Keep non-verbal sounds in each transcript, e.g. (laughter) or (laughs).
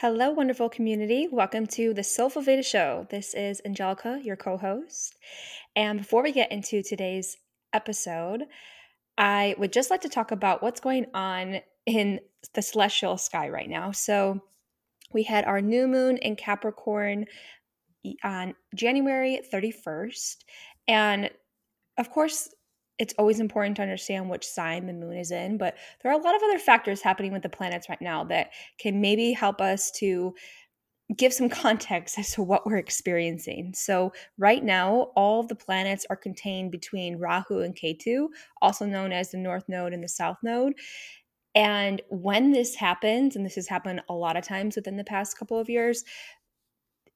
Hello, wonderful community. Welcome to the Soulful Veda Show. This is Angelica, your co host. And before we get into today's episode, I would just like to talk about what's going on in the celestial sky right now. So, we had our new moon in Capricorn on January 31st. And of course, it's always important to understand which sign the moon is in, but there are a lot of other factors happening with the planets right now that can maybe help us to give some (laughs) context as to what we're experiencing. So, right now, all the planets are contained between Rahu and Ketu, also known as the North Node and the South Node. And when this happens, and this has happened a lot of times within the past couple of years,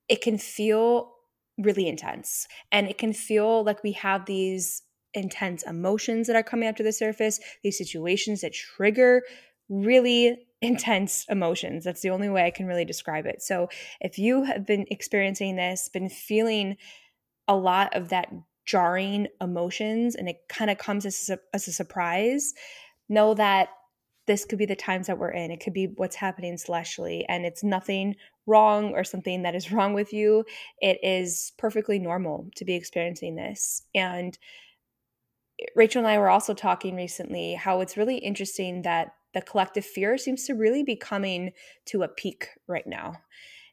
it can feel really intense and it can feel like we have these intense emotions that are coming up to the surface, these situations that trigger really (laughs) intense emotions. That's the only way I can really describe it. So, if you have been experiencing this, been feeling a lot of that jarring emotions, and it kind of comes as a, as a surprise, know that this could be the times that we're in. It could be what's happening celestially, and it's nothing wrong or something that is (laughs) wrong with you. It is perfectly normal to be experiencing this. And Rachel and I were also talking recently how it's really interesting that the collective fear seems to really be coming to a peak right now.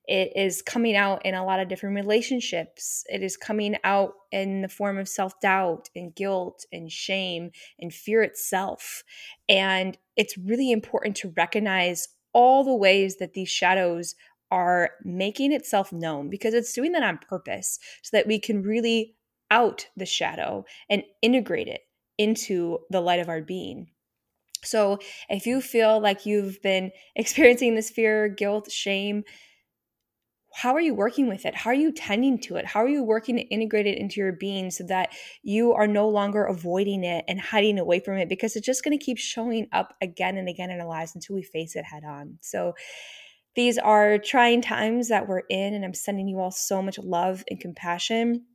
It is coming out in a lot of different relationships. It is coming out in the form of self doubt and guilt and shame and fear itself. And it's really important to recognize all the ways that these shadows are making itself known because it's doing that on purpose so that we can really out the shadow and integrate it into the light of our being. So, if you feel like you've been (laughs) experiencing this fear, guilt, shame, how are you working with it? How are you tending to it? How are you working to integrate it into your being so that you are no longer avoiding it and hiding away from it because it's just going to keep showing up again and again in our lives until we face it head on. So, these are trying times that we're in, and I'm sending you all so much love and compassion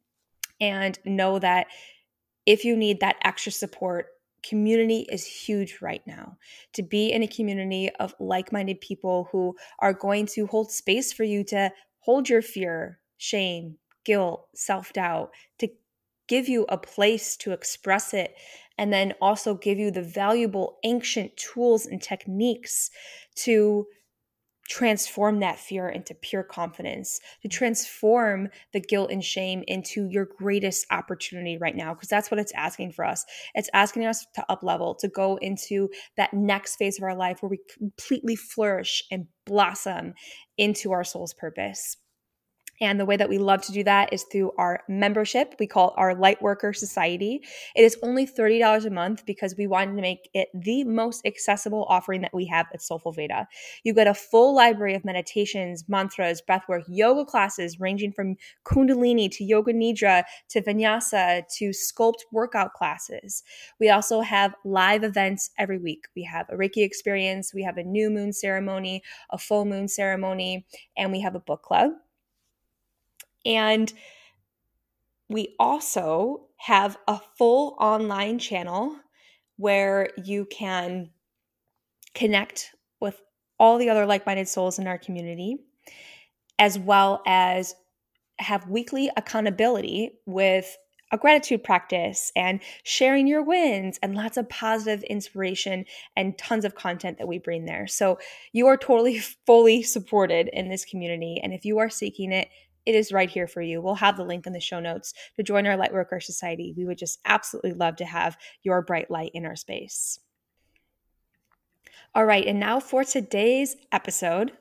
and know that if you need that extra support, community is huge right now. To be in a community of like minded people who are going to hold space for you to hold your fear, shame, guilt, self doubt, to give you a place to express it, and then also give you the valuable ancient tools and techniques to transform that fear into pure confidence, to transform the guilt and shame into your greatest opportunity right now, because that's what it's asking for us. It's asking us to up level, to go into that next phase of our life where we completely flourish and blossom into our soul's purpose. And the way that we love to do that is through our membership. We call it our Lightworker Society. It is only $30 a month because we wanted to make it the most accessible offering that we have at Soulful Veda. You get a full library of meditations, mantras, breathwork, yoga classes ranging from Kundalini to Yoga Nidra to Vinyasa to sculpt workout classes. We also have live events every week. We have a Reiki experience, we have a new moon ceremony, a full moon ceremony, and we have a book club. And we also have a full online channel where you can connect with all the other like minded souls in our community, as well as have weekly accountability with a gratitude practice and sharing your wins and lots of positive inspiration and tons of content that we bring there. So you are totally (laughs) fully supported in this community. And if you are seeking it, it is right here for you. We'll have the link in the show notes to join our Lightworker Society. We would just absolutely love to have your bright light in our space. All right, and now for today's episode.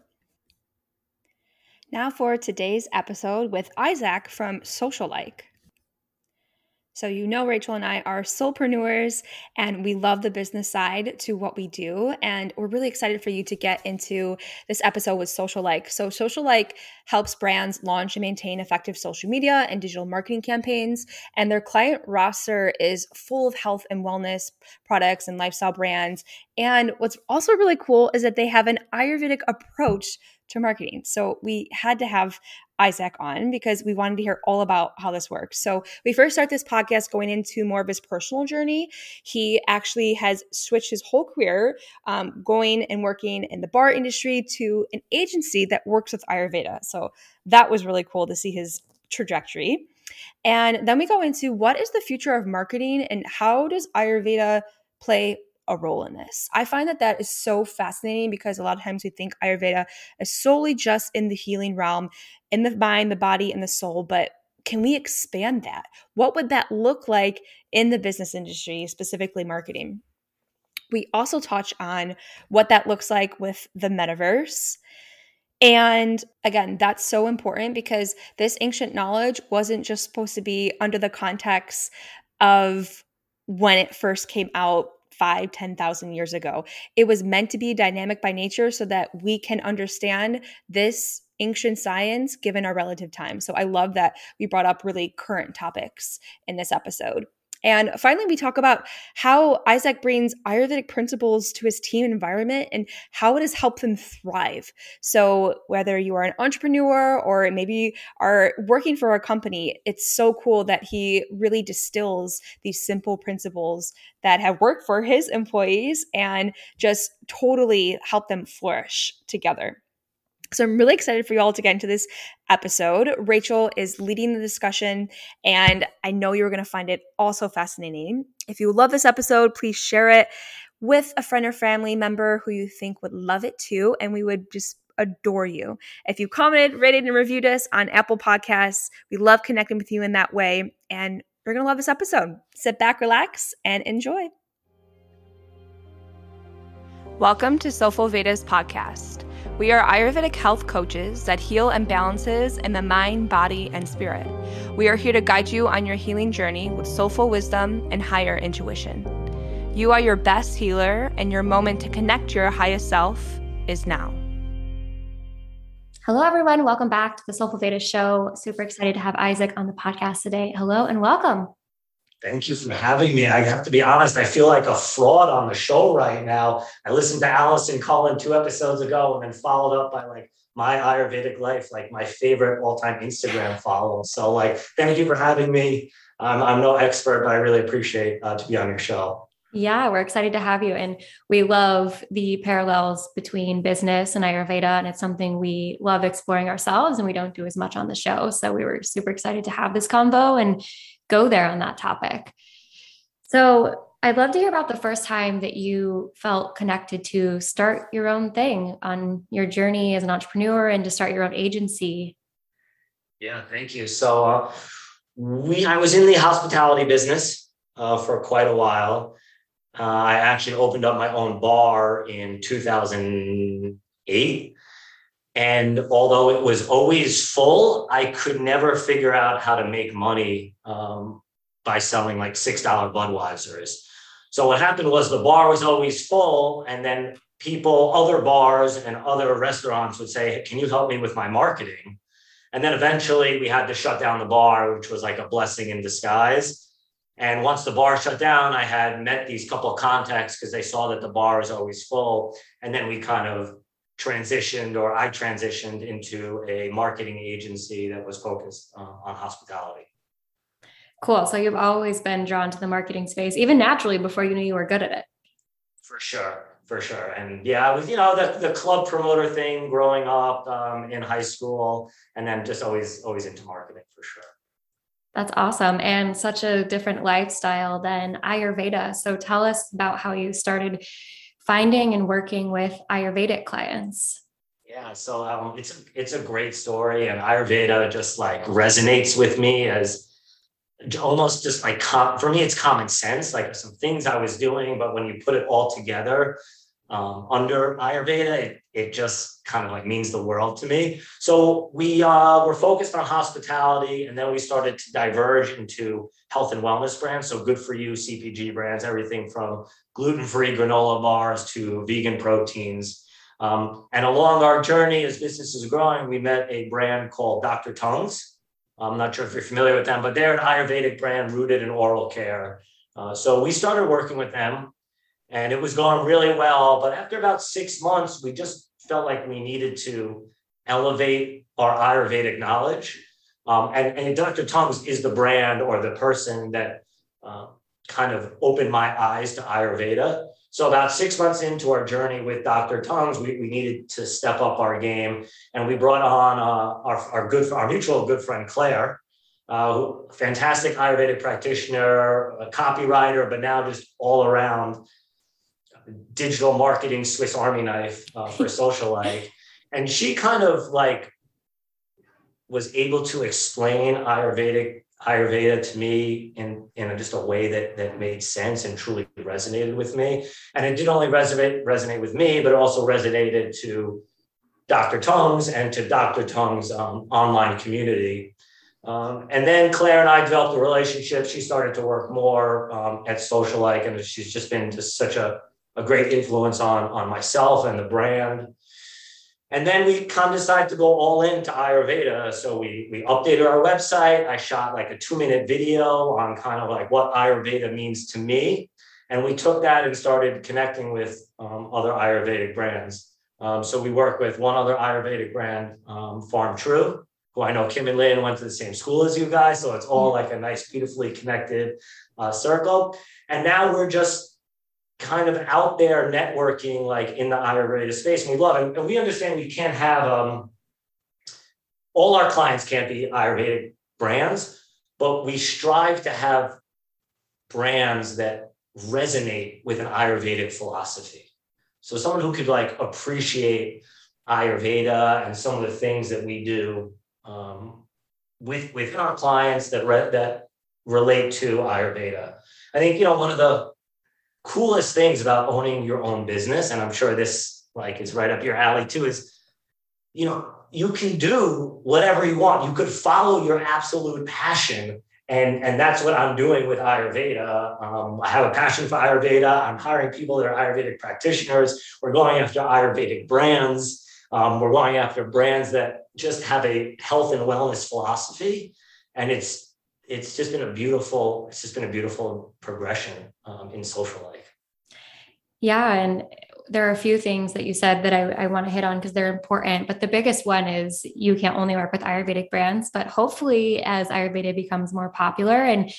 Now for today's episode with Isaac from Socialike. So, you know, Rachel and I are soulpreneurs and we love the business side to what we do. And we're really excited for you to get into this episode with Socialike. So, Socialike helps brands launch and maintain effective social media and digital marketing campaigns. And their client roster is full of health and wellness products and lifestyle brands. And what's also really cool is that they have an Ayurvedic approach to marketing. So we had to have Isaac on because we wanted to hear all about how this works. So, we first start this podcast going into more of his personal journey. He actually has switched his whole career, um, going and working in the bar industry to an agency that works with Ayurveda. So, that was really cool to see his trajectory. And then we go into what is the future of marketing and how does Ayurveda play a role in this. I find that that is so fascinating because a lot of times we think Ayurveda is solely just in the healing realm, in the mind, the body, and the soul, but can we expand that? What would that look like in the business industry, specifically marketing? We also touch on what that looks like with the metaverse. And again, that's so important because this ancient knowledge wasn't just supposed to be under the context of when it first came out five, 10,000 years ago. It was meant to be dynamic by nature so that we can understand this ancient science given our relative time. So I love that we brought up really current topics in this episode. And finally, we talk about how Isaac brings Ayurvedic principles to his team environment and how it has helped them thrive. So, whether you are an entrepreneur or maybe are working for a company, it's so cool that he really distills these simple principles that have worked for his employees and just totally help them flourish together. So I'm really excited for you all to get into this episode. Rachel is leading the discussion, and I know you're going to find it also fascinating. If you love this episode, please share it with a friend or family member who you think would love it too, and we would just adore you. If you commented, rated, and reviewed us on Apple Podcasts, we love connecting with you in that way, and you're going to love this episode. Sit back, relax, and enjoy. Welcome to Soulful Vedas podcast. We are Ayurvedic health coaches that heal imbalances in the mind, body, and spirit. We are here to guide you on your healing journey with soulful wisdom and higher intuition. You are your best healer, and your moment to connect your highest self is now. Hello, everyone. Welcome back to the Soulful Vedas Show. Super excited to have Isaac on the podcast today. Hello and welcome. Thank you for having me. I have to be honest, I feel like a fraud on the show right now. I listened to Allison Cullen two episodes ago and then followed up by like my Ayurvedic life, like my favorite all-time Instagram follow. So like, thank you for having me. Um, I'm no expert, but I really appreciate uh, to be on your show. Yeah, we're excited to have you. And we love the parallels between business and Ayurveda. And it's something we love exploring ourselves and we don't do as much on the show. So we were super excited to have this convo and go there on that topic. So I'd love to hear about the first time that you felt connected to start your own thing on your journey as an entrepreneur and to start your own agency. Yeah, thank you. So uh, we, I was in the hospitality business uh, for quite a while. Uh, I actually opened up my own bar in 2008. And although it was always full, I could never figure out how to make money um, by selling like $6 Budweisers. So what happened was the bar was always full, and then people, other bars and other restaurants would say, Can you help me with my marketing? And then eventually we had to shut down the bar, which was like a blessing in disguise. And once the bar shut down, I had met these couple of contacts because they saw that the bar was always full. And then we kind of transitioned or I transitioned into a marketing agency that was focused uh, on hospitality. Cool. So you've always been drawn to the marketing space, even naturally before you knew you were good at it. For sure. For sure. And yeah, I was, you know, the, the club promoter thing growing up um, in high school and then just always, always into marketing for sure. That's awesome. And such a different lifestyle than Ayurveda. So tell us about how you started finding and working with Ayurvedic clients? Yeah, so um, it's a, it's a great story, and Ayurveda just like resonates with me as almost just like com- for me, it's common sense. Like some things I was doing, but when you put it all together um, under Ayurveda, it, it just kind of like means the world to me. So we uh, were focused on hospitality, and then we started to diverge into health and wellness brands. So good for you CPG brands, everything from gluten-free granola bars to vegan proteins. Um, and along our journey as business is growing, we met a brand called Dr. Tung's. I'm not sure if you're familiar with them, but they're an Ayurvedic brand rooted in oral care. Uh, so we started working with them and it was going really well. But after about six months, we just felt like we needed to elevate our Ayurvedic knowledge. Um, and, and Dr. Tung's is the brand or the person that uh, kind of opened my eyes to Ayurveda. So about six months into our journey with Dr. Tung's, we, we needed to step up our game, and we brought on uh, our, our good our mutual good friend Claire, uh, who, fantastic Ayurvedic practitioner, a copywriter, but now just all around digital marketing Swiss Army knife uh, for (laughs) Socialike. And she kind of like was able to explain Ayurvedic Ayurveda to me in, in a, just a way that, that made sense and truly resonated with me. And it didn't only resonate, resonate with me, but it also resonated to Dr. Tung's and to Dr. Tung's um, online community. Um, and then Claire and I developed a relationship. She started to work more um, at Socialike, and she's just been just such a, a great influence on, on myself and the brand. And then we kind of decided to go all into Ayurveda. So we, we updated our website. I shot like a two minute video on kind of like what Ayurveda means to me. And we took that and started connecting with um, other Ayurvedic brands. Um, so we work with one other Ayurvedic brand, um, Farmtrue, who I know Kim and Lynn went to the same school as you guys. So it's all like a nice, beautifully connected uh, circle. And now we're just kind of out there networking like in the Ayurveda space. And we love it. And we understand we can't have um, all our clients can't be Ayurvedic brands, but we strive to have brands that resonate with an Ayurvedic philosophy. So someone who could like appreciate Ayurveda and some of the things that we do um, with within our clients that re- that relate to Ayurveda. I think you know one of the coolest things about owning your own business, and I'm sure this like is right up your alley too, is you know, you can do whatever you want. You could follow your absolute passion. And, and that's what I'm doing with Ayurveda. Um, I have a passion for Ayurveda. I'm hiring people that are Ayurvedic practitioners. We're going after Ayurvedic brands. Um, we're going after brands that just have a health and wellness philosophy. And it's it's just been a beautiful it's just been a beautiful progression in Socialike yeah and there are a few things that you said that I, I want to hit on because they're important. But the biggest one is you can't only work with Ayurvedic brands. But hopefully, as Ayurveda becomes more popular and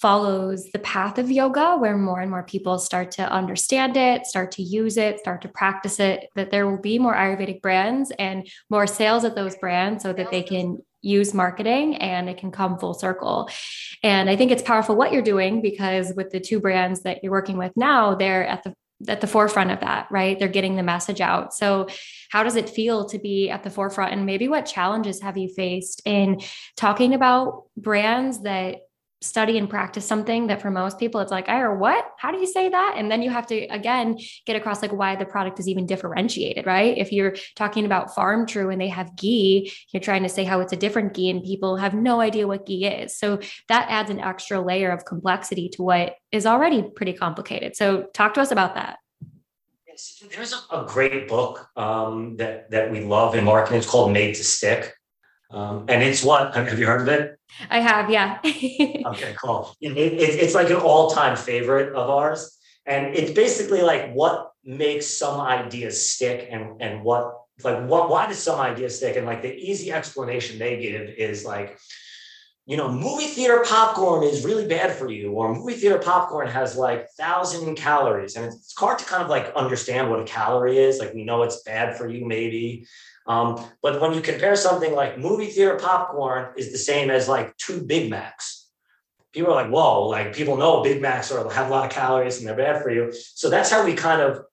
follows the path of yoga, where more and more people start to understand it, start to use it, start to practice it, that there will be more Ayurvedic brands and more sales at those brands so that they can use marketing and it can come full circle. And I think it's powerful what you're doing because with the two brands that you're working with now, they're at the at the forefront of that, right? They're getting the message out. So, how does it feel to be at the forefront? And maybe what challenges have you faced in talking about brands that study and practice something that for most people it's like, I or what? How do you say that? And then you have to again get across like why the product is even differentiated, right? If you're talking about Farmtrue and they have ghee, you're trying to say how it's a different ghee and people have no idea what ghee is. So that adds an extra layer of complexity to what is already pretty complicated. So talk to us about that. Yes, There's a, great book um, that that we love in marketing. It's called Made to Stick. Um, and it's what (laughs) have you heard of it? I have, yeah. (laughs) okay, cool. It, it, it's like an all-time favorite of ours, and it's basically like what makes some ideas stick, and and what like what why does some ideas stick, and like the easy explanation they give is like. You know, movie theater popcorn is really bad for you, or movie theater popcorn has like thousand calories, and it's hard to kind of like understand what a calorie is. Like we know it's bad for you, maybe, um, but when you compare something like movie theater popcorn is the same as like two Big Macs. People are like, whoa, like people know Big Macs are have a lot of calories and they're bad for you. So that's how we kind of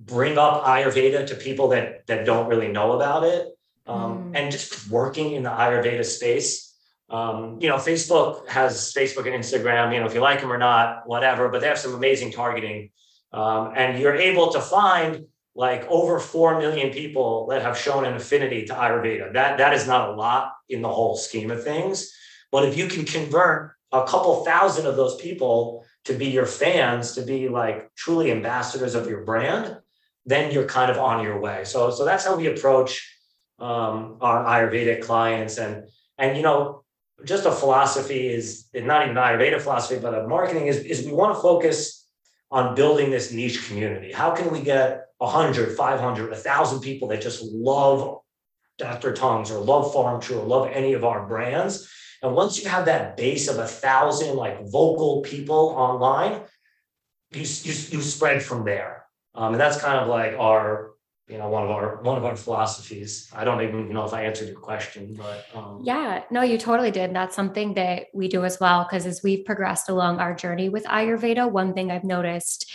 bring up Ayurveda to people that that don't really know about it. Um, mm. And just working in the Ayurveda space. Um, you know, Facebook has Facebook and Instagram, you know, if you like them or not, whatever, but they have some amazing targeting. Um, and you're able to find like over 4 million people that have shown an affinity to Ayurveda. That, that is not a lot in the whole scheme of things. But if you can convert a couple thousand of those people to be your fans, to be like truly ambassadors of your brand, then you're kind of on your way. So, so that's how we approach um, our Ayurvedic clients. And, and, you know, just a philosophy is not even Ayurveda philosophy, but a marketing is, is we want to focus on building this niche community. How can we get 100, 500, 1,000 people that just love Dr. Tung's or love Farmtrue or love any of our brands. And once you have that base of a thousand like vocal people online, you, you, you spread from there. Um, and that's kind of like our, you know, one of our one of our philosophies. I don't even know if I answered your question, but um, yeah, no, you totally did. That's something that we do as well. Because as we've progressed along our journey with Ayurveda, one thing I've noticed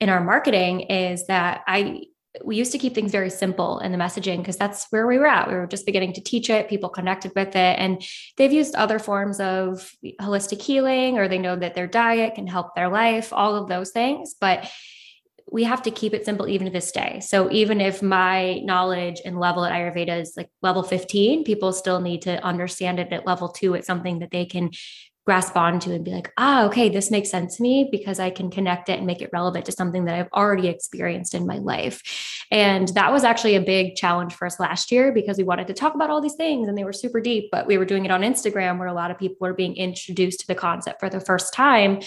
in our marketing is that I we used to keep things very simple in the messaging because that's where we were at. We were just beginning to teach it, people connected with it, and they've used other forms of holistic healing or they know that their diet can help their life, all of those things. But we have to keep it simple even to this day. So even if my knowledge and level at Ayurveda is like level 15, people still need to understand it at level two. It's something that they can grasp onto and be like, ah, okay, this makes sense to me because I can connect it and make it relevant to something that I've already experienced in my life. And that was actually a big challenge for us last year because we wanted to talk about all these things and they were super deep, but we were doing it on Instagram where a lot of people were being introduced to the concept for the first time.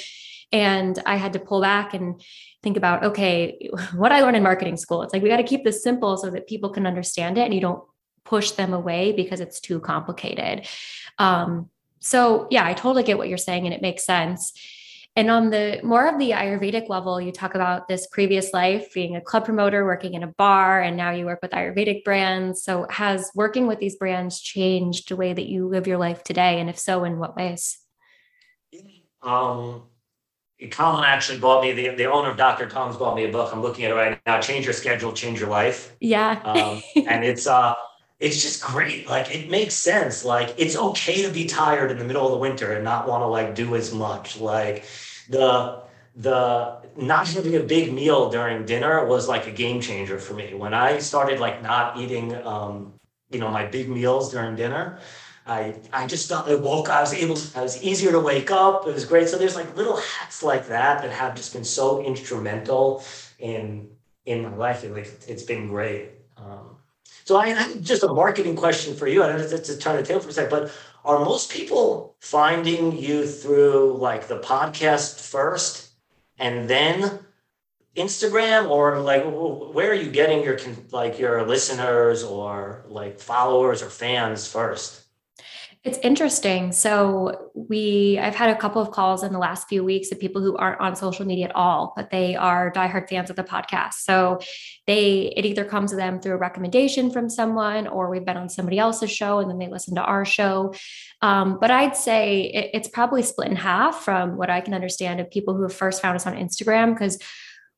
And I had to pull back and think about, okay, what I learned in marketing school. It's like we got to keep this simple so that people can understand it and you don't push them away because it's too complicated. Um, so, yeah, I totally get what you're saying and it makes sense. And on the more of the Ayurvedic level, you talk about this previous life being a club promoter, working in a bar, and now you work with Ayurvedic brands. So, has working with these brands changed the way that you live your life today? And if so, in what ways? Um, Colin actually bought me the, the owner of Dr. Tung's bought me a book. I'm looking at it right now. Change your schedule, change your life. Yeah. um, (laughs) and it's uh it's just great. Like it makes sense. Like it's okay to be tired in the middle of the winter and not want to like do as much. Like the the not having a big meal during dinner was like a game changer for me. When I started like not eating um, you know, my big meals during dinner, I I just felt I woke, I was able, I was easier to wake up. It was great. So there's like little hacks like that that have just been so instrumental in in my life. It, like it's been great. Um, so I have just a marketing question for you. I know that's to turn the table for a sec, but are most people finding you through like the podcast first and then Instagram or like where are you getting your like your listeners or like followers or fans first? It's interesting. So we I've had a couple of calls in the last few weeks of people who aren't on social media at all, but they are diehard fans of the podcast. So they it either comes to them through a recommendation from someone or we've been on somebody else's show and then they listen to our show. Um, but I'd say it, it's probably split in half from what I can understand of people who have first found us on Instagram because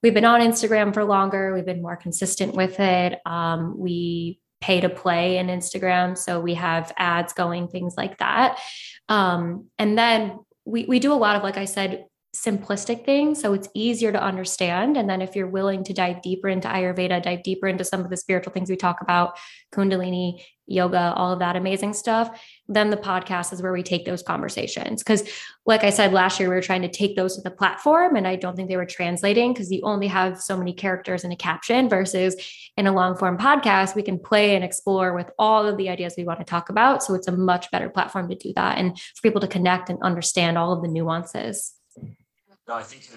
we've been on Instagram for longer. We've been more consistent with it. Um, we pay to play in Instagram. So we have ads going, things like that. Um, and then we, we do a lot of, like I said, simplistic things. So it's easier to understand. And then if you're willing to dive deeper into Ayurveda, dive deeper into some of the spiritual things we talk about, Kundalini, yoga, all of that amazing stuff, then the podcast is where we take those conversations. Because, like I said, last year we were trying to take those to the platform, and I don't think they were translating because you only have so many characters in a caption versus in a long form podcast, we can play and explore with all of the ideas we want to talk about. So it's a much better platform to do that and for people to connect and understand all of the nuances. No, I think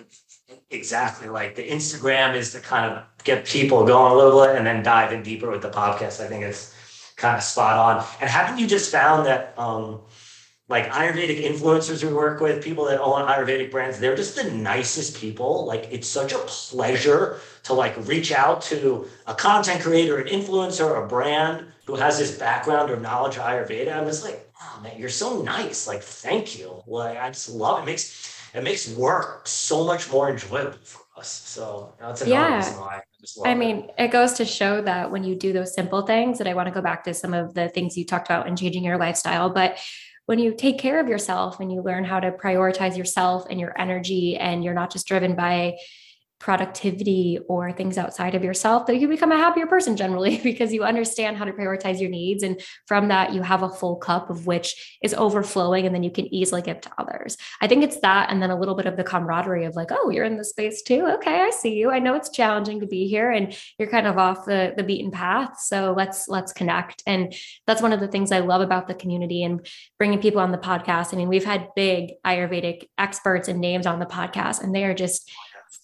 exactly like the Instagram is to kind of get people going a little bit and then dive in deeper with the podcast. I think it's kind of spot on. And haven't you just found that um, like Ayurvedic influencers we work with, people that own Ayurvedic brands, they're just the nicest people. Like it's such a pleasure to like reach out to a content creator, an influencer, a brand who has this background or knowledge of Ayurveda. I'm just like, oh man, you're so nice. Like, thank you. Like I just love it. it makes it makes work so much more enjoyable for us. So that's another yeah. reason why. I, mean, it. goes to show that when you do those simple things, and I want to go back to some of the things you talked about in changing your lifestyle, but when you take care of yourself and you learn how to prioritize yourself and your energy, and you're not just driven by productivity or things outside of yourself that you become a happier person generally (laughs) because you understand how to prioritize your needs. And from that you have a full cup of which is overflowing and then you can easily give to others. I think it's that and then a little bit of the camaraderie of like oh you're in the space too? Okay i see you. I know it's challenging to be here and you're kind of off the the beaten path. So let's let's connect. And that's one of the things i love about the community and bringing people on the podcast. I mean we've had big ayurvedic experts and names on the podcast and they are just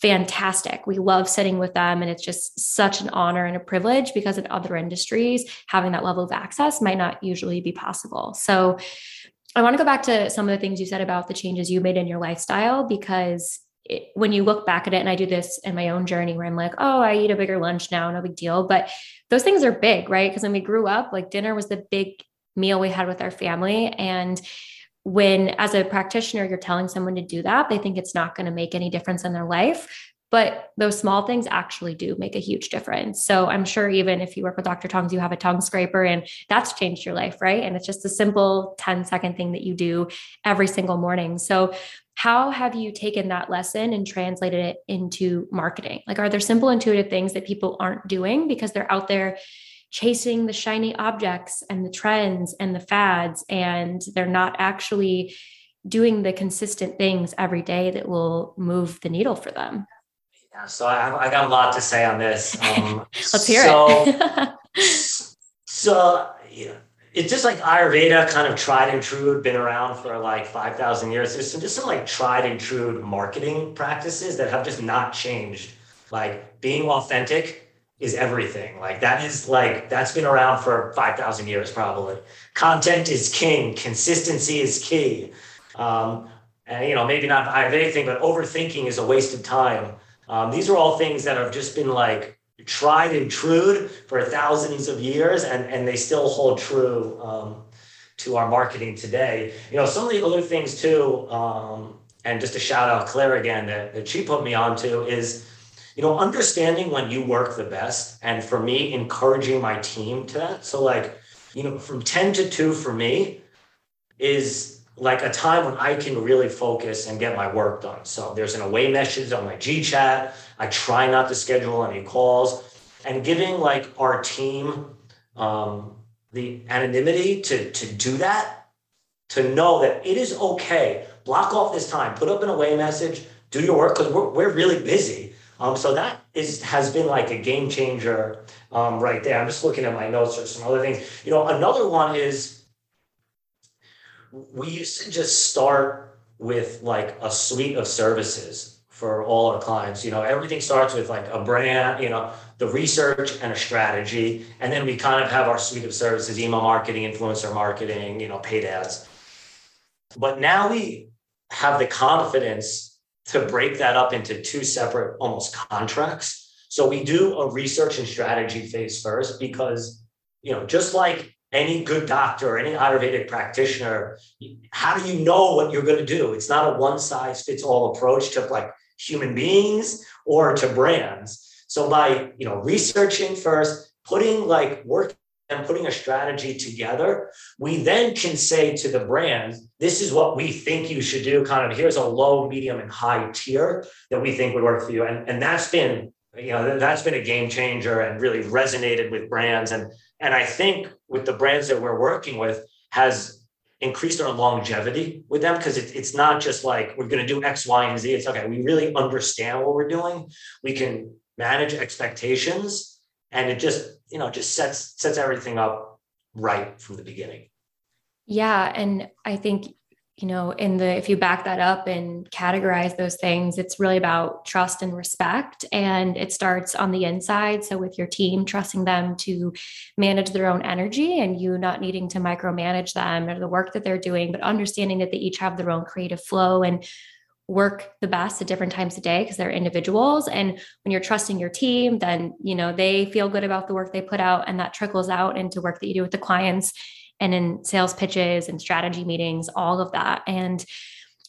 fantastic. We love sitting with them, and it's just such an honor and a privilege because in other industries, having that level of access might not usually be possible. So, I want to go back to some of the things you said about the changes you made in your lifestyle because it, when you look back at it, and I do this in my own journey where I'm like, oh, I eat a bigger lunch now, no big deal. But those things are big, right? Because when we grew up, like dinner was the big meal we had with our family. And when, as a practitioner, you're telling someone to do that, they think it's not going to make any difference in their life. But those small things actually do make a huge difference. So I'm sure even if you work with Dr. Tung's, you have a tongue scraper and that's changed your life, right? And it's just a simple 10 second thing that you do every single morning. So how have you taken that lesson and translated it into marketing? Like, are there simple, intuitive things that people aren't doing because they're out there chasing the shiny objects and the trends and the fads, and they're not actually doing the consistent things every day that will move the needle for them? Yeah, so I, I got a lot to say on this. (laughs) Um, Let's hear so, it. (laughs) so, yeah it's just like Ayurveda, kind of tried and true, been around for like 5,000 years. There's some, just some like tried and true marketing practices that have just not changed. Like being authentic is everything. Like that is like, that's been around for 5,000 years probably. Content is king, consistency is key. Um, and, you know, maybe not Ayurvedic thing, but overthinking is a waste of time. Um, these are all things that have just been like tried and true for thousands of years, and, and they still hold true um, to our marketing today. You know, some of the other things too, um, and just to shout out Claire again that, that she put me onto is, you know, understanding when you work the best, and for me, encouraging my team to that. So, like, you know, from 10 to 2 for me is like a time when I can really focus and get my work done. So there's an away message on my G chat. I try not to schedule any calls and giving like our team um, the anonymity to, to do that, to know that it is okay. Block off this time, put up an away message, do your work because we're, we're really busy. Um, so that is has been like a game changer um, right there. I'm just looking at my notes or some other things. You know, another one is we used to just start with like a suite of services for all our clients. You know, everything starts with like a brand, you know, the research and a strategy. And then we kind of have our suite of services, email marketing, influencer marketing, you know, paid ads. But now we have the confidence to break that up into two separate almost contracts. So we do a research and strategy phase first because, you know, just like any good doctor or any Ayurvedic practitioner, how do you know what you're going to do? It's not a one size fits all approach to like human beings or to brands. So by you know researching first, putting like work and putting a strategy together, we then can say to the brand, this is what we think you should do. Kind of here's a low, medium, and high tier that we think would work for you. And, and that's been, you know, that's been a game changer and really resonated with brands. And and I think with the brands that we're working with has increased our longevity with them because it, it's not just like we're going to do X, Y, and Z. It's okay. We really understand what we're doing. We can manage expectations, and it just you know just sets sets everything up right from the beginning. Yeah, and I think you know in the if you back that up and categorize those things it's really about trust and respect and it starts on the inside so with your team trusting them to manage their own energy and you not needing to micromanage them or the work that they're doing but understanding that they each have their own creative flow and work the best at different times of day because they're individuals and when you're trusting your team then you know they feel good about the work they put out and that trickles out into work that you do with the clients and in sales pitches and strategy meetings, all of that. And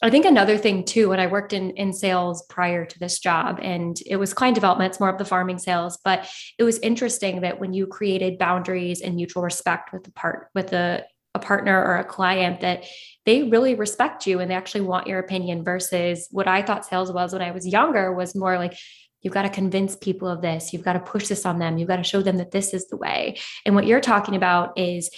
I think another thing too, when I worked in in sales prior to this job, and it was client development, it's more of the farming sales, but it was interesting that when you created boundaries and mutual respect with the part with a, a partner or a client, that they really respect you and they actually want your opinion versus what I thought sales was when I was younger was more like You've got to convince people of this. You've got to push this on them. You've got to show them that this is the way. And what you're talking about is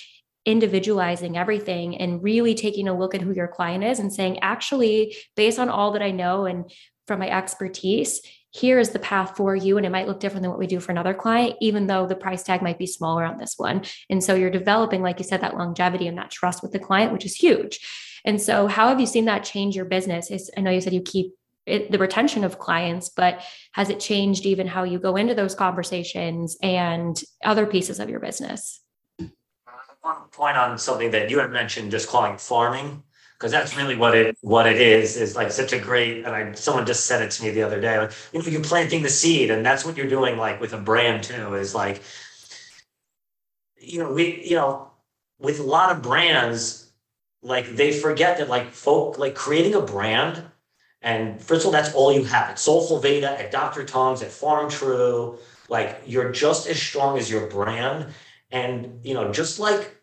individualizing everything and really taking a look at who your client is and saying, actually, based on all that I know and from my expertise, here is the path for you. And it might look different than what we do for another client, even though the price tag might be smaller on this one. And so you're developing, like you said, that longevity and that trust with the client, which is huge. And so, how have you seen that change your business? I know you said you keep it, the retention of clients, but has it changed even how you go into those conversations and other pieces of your business? Uh, one point on something that you had mentioned, just calling farming, because that's really what it what it is. Is like such a great. And I someone just said it to me the other day. Like, you know, you're planting the seed, and that's what you're doing. Like with a brand too, is like, you know, we you know, with a lot of brands, like they forget that like folk like creating a brand and first of all, that's all you have at Soulful Veda, at Dr. Tung's, at Farmtrue. Like you're just as strong as your brand. And you know, just like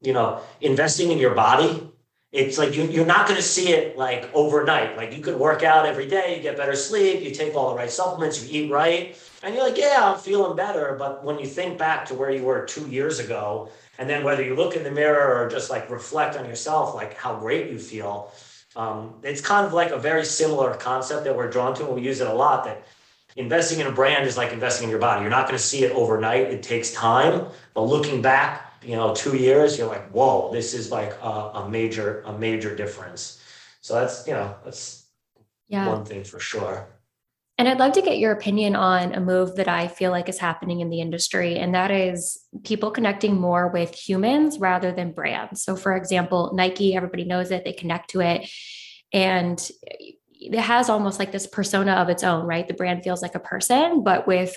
you know, investing in your body, it's like you, you're not going to see it like overnight. Like you could work out every day, you get better sleep, you take all the right supplements, you eat right, and you're like, yeah, I'm feeling better. But when you think back to where you were two years ago, and then whether you look in the mirror or just like reflect on yourself, like how great you feel, um, it's kind of like a very similar concept that we're drawn to, and we use it a lot. That investing in a brand is like investing in your body. You're not going to see it overnight; it takes time. But looking back, you know, two years, you're like, whoa, this is like a, a major, a major difference. So that's you know, that's yeah. one thing for sure. And I'd love to get your opinion on a move that I feel like is happening in the industry, and that is people connecting more with humans rather than brands. So, for example, Nike, everybody knows it, they connect to it, and it has almost like this persona of its own, right? The brand feels like a person, but with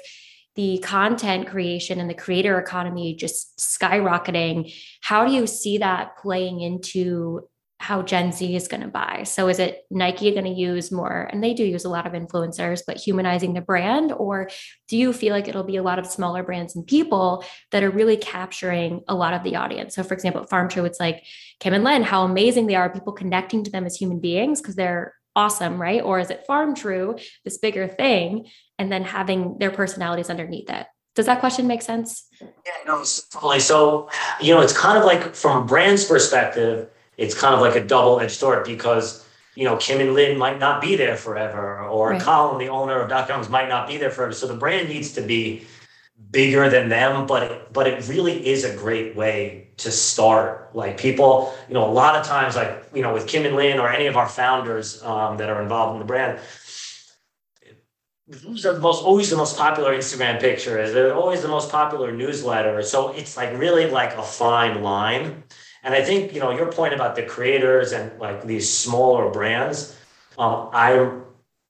the content creation and the creator economy just skyrocketing, how do you see that playing into how Gen Z is going to buy. So is it Nike going to use more, and they do use a lot of influencers, but humanizing the brand? Or do you feel like it'll be a lot of smaller brands and people that are really capturing a lot of the audience? So, for example, Farmtrue, it's like Kim and Lynn, how amazing they are, people connecting to them as human beings because they're awesome, right? Or is it Farmtrue, this bigger thing, and then having their personalities underneath it? Does that question make sense? Yeah, no, totally. So, you know, it's kind of like from a brand's perspective, it's kind of like a double-edged sword because you know Kim and Lynn might not be there forever, or right. Colin, the owner of Dr. Tung's, might not be there forever. So the brand needs to be bigger than them, but it, but it really is a great way to start. Like people, you know, a lot of times, like you know, with Kim and Lynn or any of our founders um, that are involved in the brand, who's the most always the most popular Instagram picture is they're always the most popular newsletter. So it's like really like a fine line. And I think you know your point about the creators and like these smaller brands. Um, I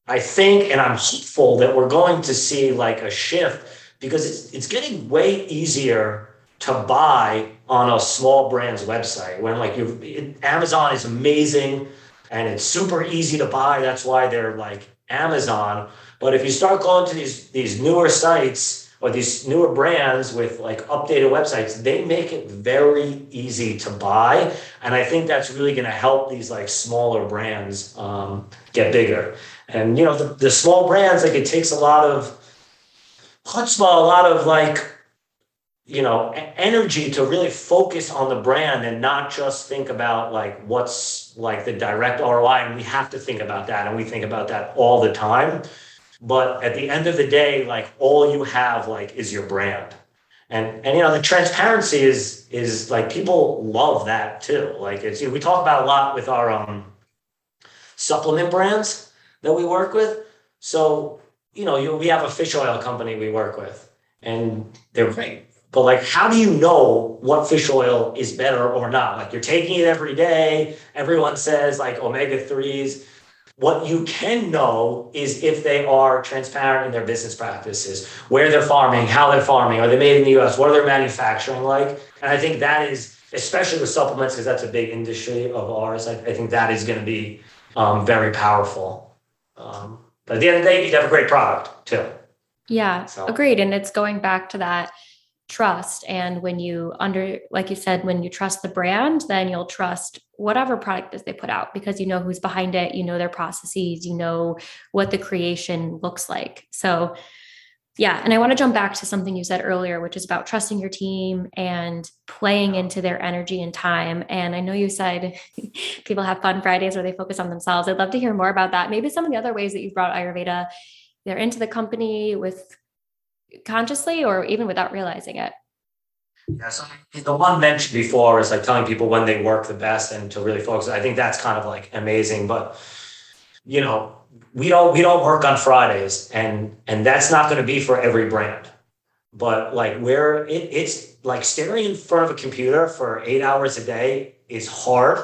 I think, and I'm hopeful that we're going to see like a shift because it's it's getting way easier to buy on a small brand's website. When like you, Amazon is amazing and it's super easy to buy. That's why they're like Amazon. But if you start going to these these newer sites or these newer brands with like updated websites, they make it very easy to buy. And I think that's really going to help these like smaller brands um, get bigger. And, you know, the, the small brands, like it takes a lot of chutzpah, a lot of like, you know, energy to really focus on the brand and not just think about like what's like the direct ROI. And we have to think about that. And we think about that all the time. But at the end of the day, like all you have like is your brand. And and you know, the transparency is is like people love that too. Like it's you know, we talk about a lot with our um supplement brands that we work with. So, you know, you, we have a fish oil company we work with and they're great. But like, how do you know what fish oil is better or not? Like, you're taking it every day. Everyone says like omega 3s. What you can know is if they are transparent in their business practices, where they're farming, how they're farming, are they made in the US, what are their manufacturing like? And I think that is, especially with supplements, because that's a big industry of ours, I, I think that is going to be um, very powerful. Um, but at the end of the day, you have a great product too. Yeah, so. agreed. And it's going back to that trust and when you under like you said when you trust the brand then you'll trust whatever product is they put out because you know who's behind it you know their processes you know what the creation looks like. So yeah and i want to jump back to something you said earlier which is about trusting your team and playing into their energy and time. And i know you said (laughs) people have fun fridays where they focus on themselves. I'd love to hear more about that. Maybe some of the other ways that you've brought ayurveda either into the company with consciously or even without realizing it? Yeah, so the one mentioned before is like telling people when they work the best and to really focus. I think that's kind of like amazing. But you know, we don't we don't work on Fridays, and and that's not going to be for every brand. But like where it, it's like staring in front of a computer for eight hours a day is hard,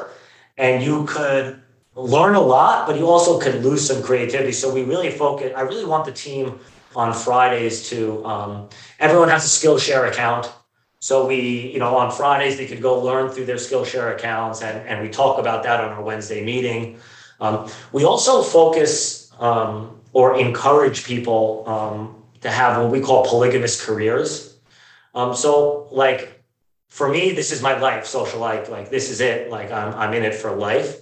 and you could learn a lot, but you also could lose some creativity. So we really focus. I really want the team on Fridays to um, everyone has a Skillshare account. So we, you know, on Fridays they could go learn through their Skillshare accounts, and and we talk about that on our Wednesday meeting. Um, we also focus um, or encourage people um, to have what we call polygamous careers. Um, so, like for me, this is my life, Socialike, like this is it. Like I'm I'm in it for life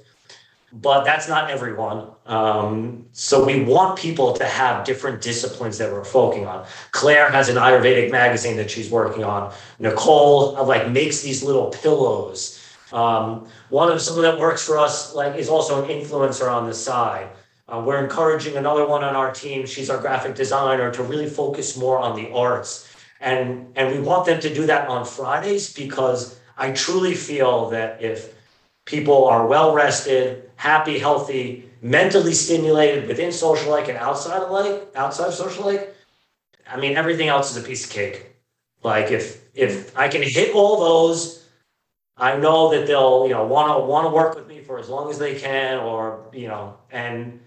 but that's not everyone. Um, so we want people to have different disciplines that we're focusing on. Claire has an Ayurvedic magazine that she's working on. Nicole uh, like makes these little pillows. Um, one of someone that works for us like is also an influencer on the side. Uh, we're encouraging another one on our team. She's our graphic designer to really focus more on the arts, and and we want them to do that on Fridays because I truly feel that if people are well rested, happy, healthy, mentally stimulated within Socialike and outside of like outside of Socialike, I mean everything else is a piece of cake. Like if if I can hit all those, I know that they'll you know want to want to work with me for as long as they can, or you know, and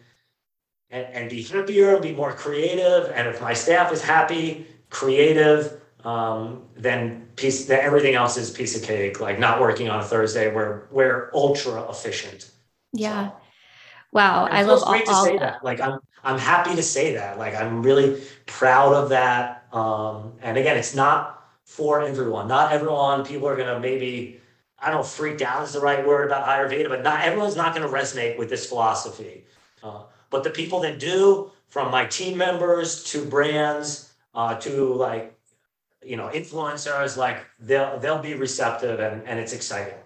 and, and be happier, and be more creative. And if my staff is happy, creative, um, then piece that everything else is piece of cake. Like not working on a Thursday, we're we're ultra efficient. Yeah. So, wow. I love great all, to say that. Like I'm I'm happy to say that. Like I'm really proud of that. Um, and again, it's not for everyone. Not everyone. People are gonna maybe I don't know, freaked out is the right word about Ayurveda, but not everyone's not going to resonate with this philosophy. Uh, but the people that do, from my team members to brands uh, to like you know influencers like they'll they'll be receptive and and it's exciting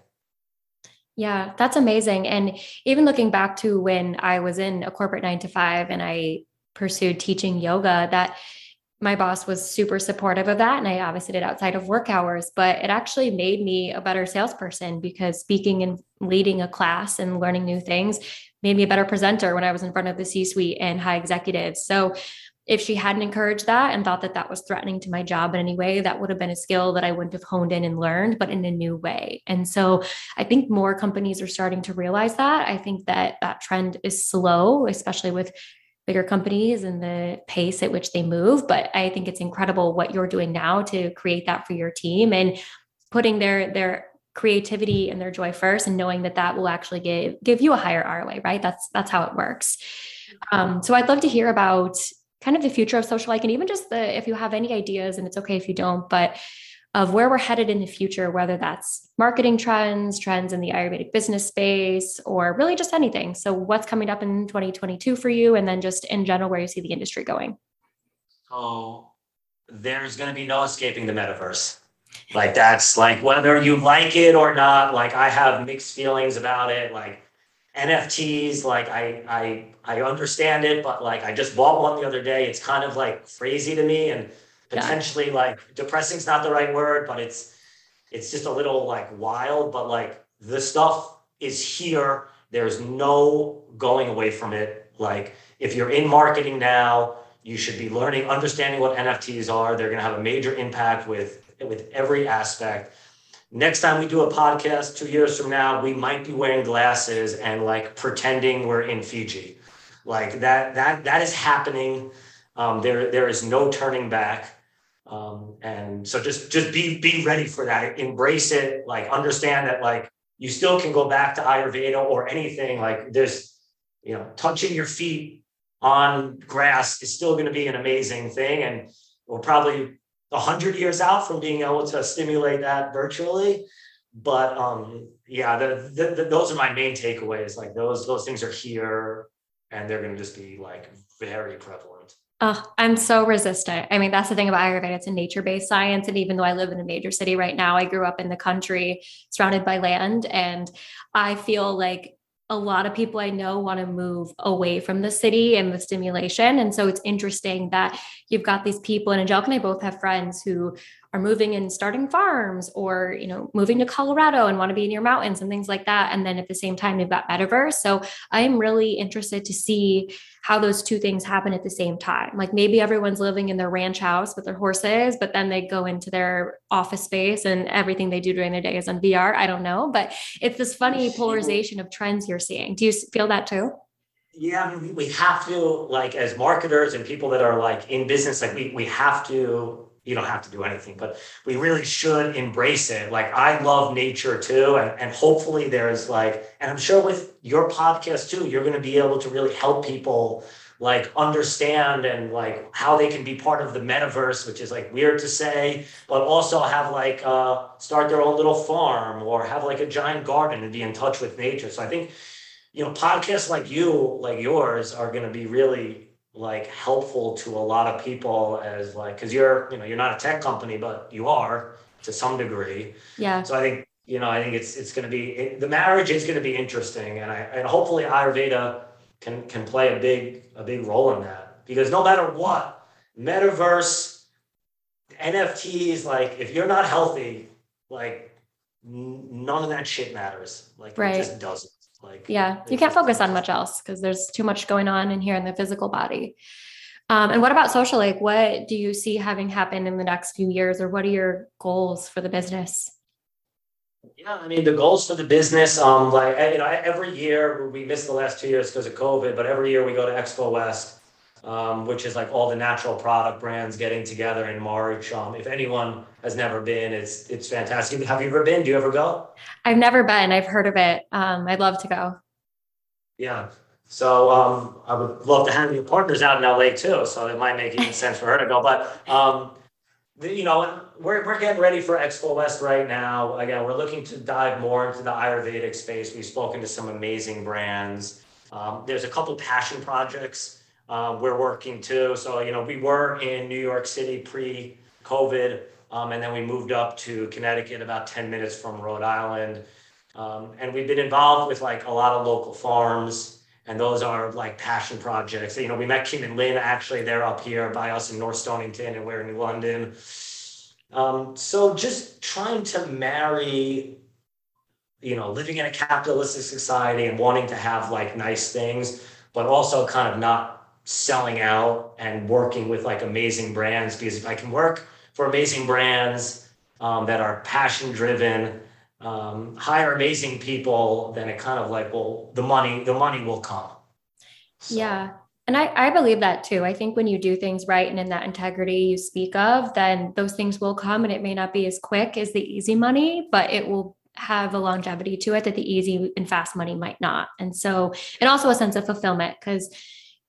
yeah that's amazing. And even looking back to when i was in a corporate 9 to 5 and i pursued teaching yoga that my boss was super supportive of that and i obviously did outside of work hours but it actually made me a better salesperson because speaking and leading a class and learning new things made me a better presenter when i was in front of the c suite and high executives. So if she hadn't encouraged that and thought that that was threatening to my job in any way, that would have been a skill that I wouldn't have honed in and learned, but in a new way. And so I think more companies are starting to realize that. I think that that trend is slow, especially with bigger companies and the pace at which they move. But I think it's incredible what you're doing now to create that for your team and putting their, their, creativity and their joy first and knowing that that will actually give give you a higher ROI right that's that's how it works um, so I'd love to hear about kind of the future of Socialike and even just the if you have any ideas and it's okay if you don't but of where we're headed in the future whether that's marketing trends trends in the ayurvedic business space or really just anything. So what's coming up in 2022 for you and then just in general where you see the industry going. So there's going to be no escaping the metaverse. Like that's like whether you like it or not like i have mixed feelings about it. Like NFTs, like I I I understand it, but like I just bought one the other day. It's kind of like crazy to me and potentially like depressing's not the right word, but it's it's just a little like wild. But like the stuff is here. There's no going away from it. Like if you're in marketing now, you should be learning, understanding what NFTs are. They're gonna have a major impact with with every aspect next time we do a podcast two years from now, we might be wearing glasses and like pretending we're in Fiji. Like that, that, that is happening. Um, there, there is no turning back. Um, and so just, just be, be ready for that. Embrace it. Like understand that like you still can go back to Ayurveda or anything. Like there's, you know, touching your feet on grass is still going to be an amazing thing. And we'll probably 100 years out from being able to stimulate that virtually but um yeah the, the, the, those are my main takeaways like those those things are here and they're going to just be like very prevalent Oh, I'm so resistant. I mean, that's the thing about Ayurveda. It's a nature based science. And even though I live in a major city right now, I grew up in the country surrounded by land. And I feel like a lot of people I know want to move away from the city and the stimulation. And so it's interesting that you've got these people, and Angelica and I both have friends who are moving and starting farms or you know moving to colorado and want to be near mountains and things like that. And then at the same time they've got metaverse. So i am really interested to see how those two things happen at the same time. Like maybe everyone's living in their ranch house with their horses but then they go into their office space and everything they do during their day is on vr i don't know but it's this funny polarization of trends you're seeing. Do you feel that too? Yeah, I mean, we have to like as marketers and people that are like in business, like we we have to. You don't have to do anything, but we really should embrace it. Like I love nature too, and and hopefully there's like, and I'm sure with your podcast too, you're going to be able to really help people like understand and like how they can be part of the metaverse which is like weird to say but also have like uh start their own little farm or have like a giant garden and be in touch with nature so i think you know, podcasts like you, like yours, are going to be really like helpful to a lot of people as like because you're you know you're not a tech company but you are to some degree. Yeah. So i think you know i think it's it's going to be it, the marriage is going to be interesting and i and hopefully ayurveda can can play a big a big role in that. Because no matter what metaverse nfts like if you're not healthy like none of that shit matters. Like right. it just doesn't like, yeah, you can't focus on much else because there's too much going on in here in the physical body. Um, and what about social? Like, what do you see having happen in the next few years, or what are your goals for the business? Yeah, I mean the goals for the business. Um, like you know, every year we missed the last two years because of COVID, but every year we go to Expo West um, which is like all the natural product brands getting together in March. Um, if anyone has never been, it's it's fantastic. Have you ever been? Do you ever go? I've never been. I've heard of it. Um, I'd love to go. Yeah. So um, I would love to have your partners out in LA too. So it might make even sense for her to go. But um, the, you know, we're we're getting ready for Expo West right now. Again, we're looking to dive more into the Ayurvedic space. We've spoken to some amazing brands. Um, there's a couple passion projects um, we're working too. So, you know, we were in New York City pre COVID, um, and then we moved up to Connecticut, about 10 minutes from Rhode Island. Um, and we've been involved with like a lot of local farms, and those are like passion projects. You know, we met Kim and Lynn actually, they're up here by us in North Stonington, and we're in New London. Um, so just trying to marry you know, living in a capitalistic society and wanting to have like nice things, but also kind of not selling out and working with like amazing brands because if I can work for amazing brands um, that are passion driven, um, hire amazing people, then it kind of like, well, the money, the money will come. So. Yeah. And I, I believe that too. I think when you do things right and in that integrity you speak of, then those things will come and it may not be as quick as the easy money, but it will have a longevity to it that the easy and fast money might not. And so, and also a sense of fulfillment because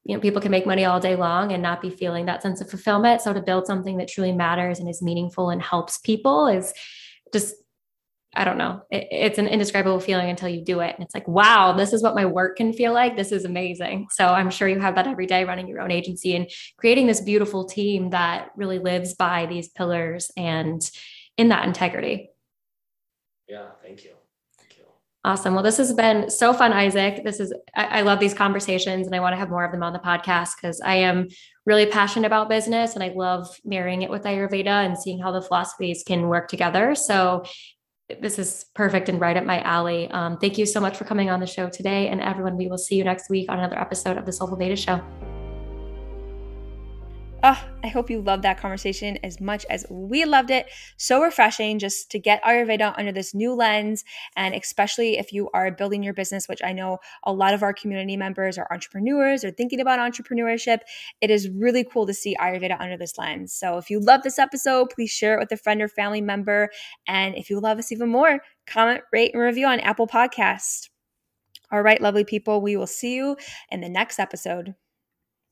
you know people can make money all day long and not be feeling that sense of fulfillment. So to build something that truly matters and is meaningful and helps people is just i don't know. It, it's an indescribable feeling until you do it. And it's like wow this is what my work can feel like. This is amazing. So i'm sure you have that every day running your own agency and creating this beautiful team that really lives by these pillars and in that integrity. Yeah thank you Awesome. Well, this has been so fun, Isaac. This is, I, I love these conversations and I want to have more of them on the podcast because I am really passionate about business and I love marrying it with Ayurveda and seeing how the philosophies can work together. So, this is perfect and right up my alley. Um, thank you so much for coming on the show today. And everyone, we will see you next week on another episode of the Soulful Veda Show. Oh, I hope you loved that conversation as much as we loved it. So refreshing just to get Ayurveda under this new lens. And especially if you are building your business, which I know a lot of our community members are entrepreneurs or thinking about entrepreneurship, it is really cool to see Ayurveda under this lens. So if you love this episode, please share it with a friend or family member. And if you love us even more, comment, rate, and review on Apple Podcast. All right, lovely people, we will see you in the next episode.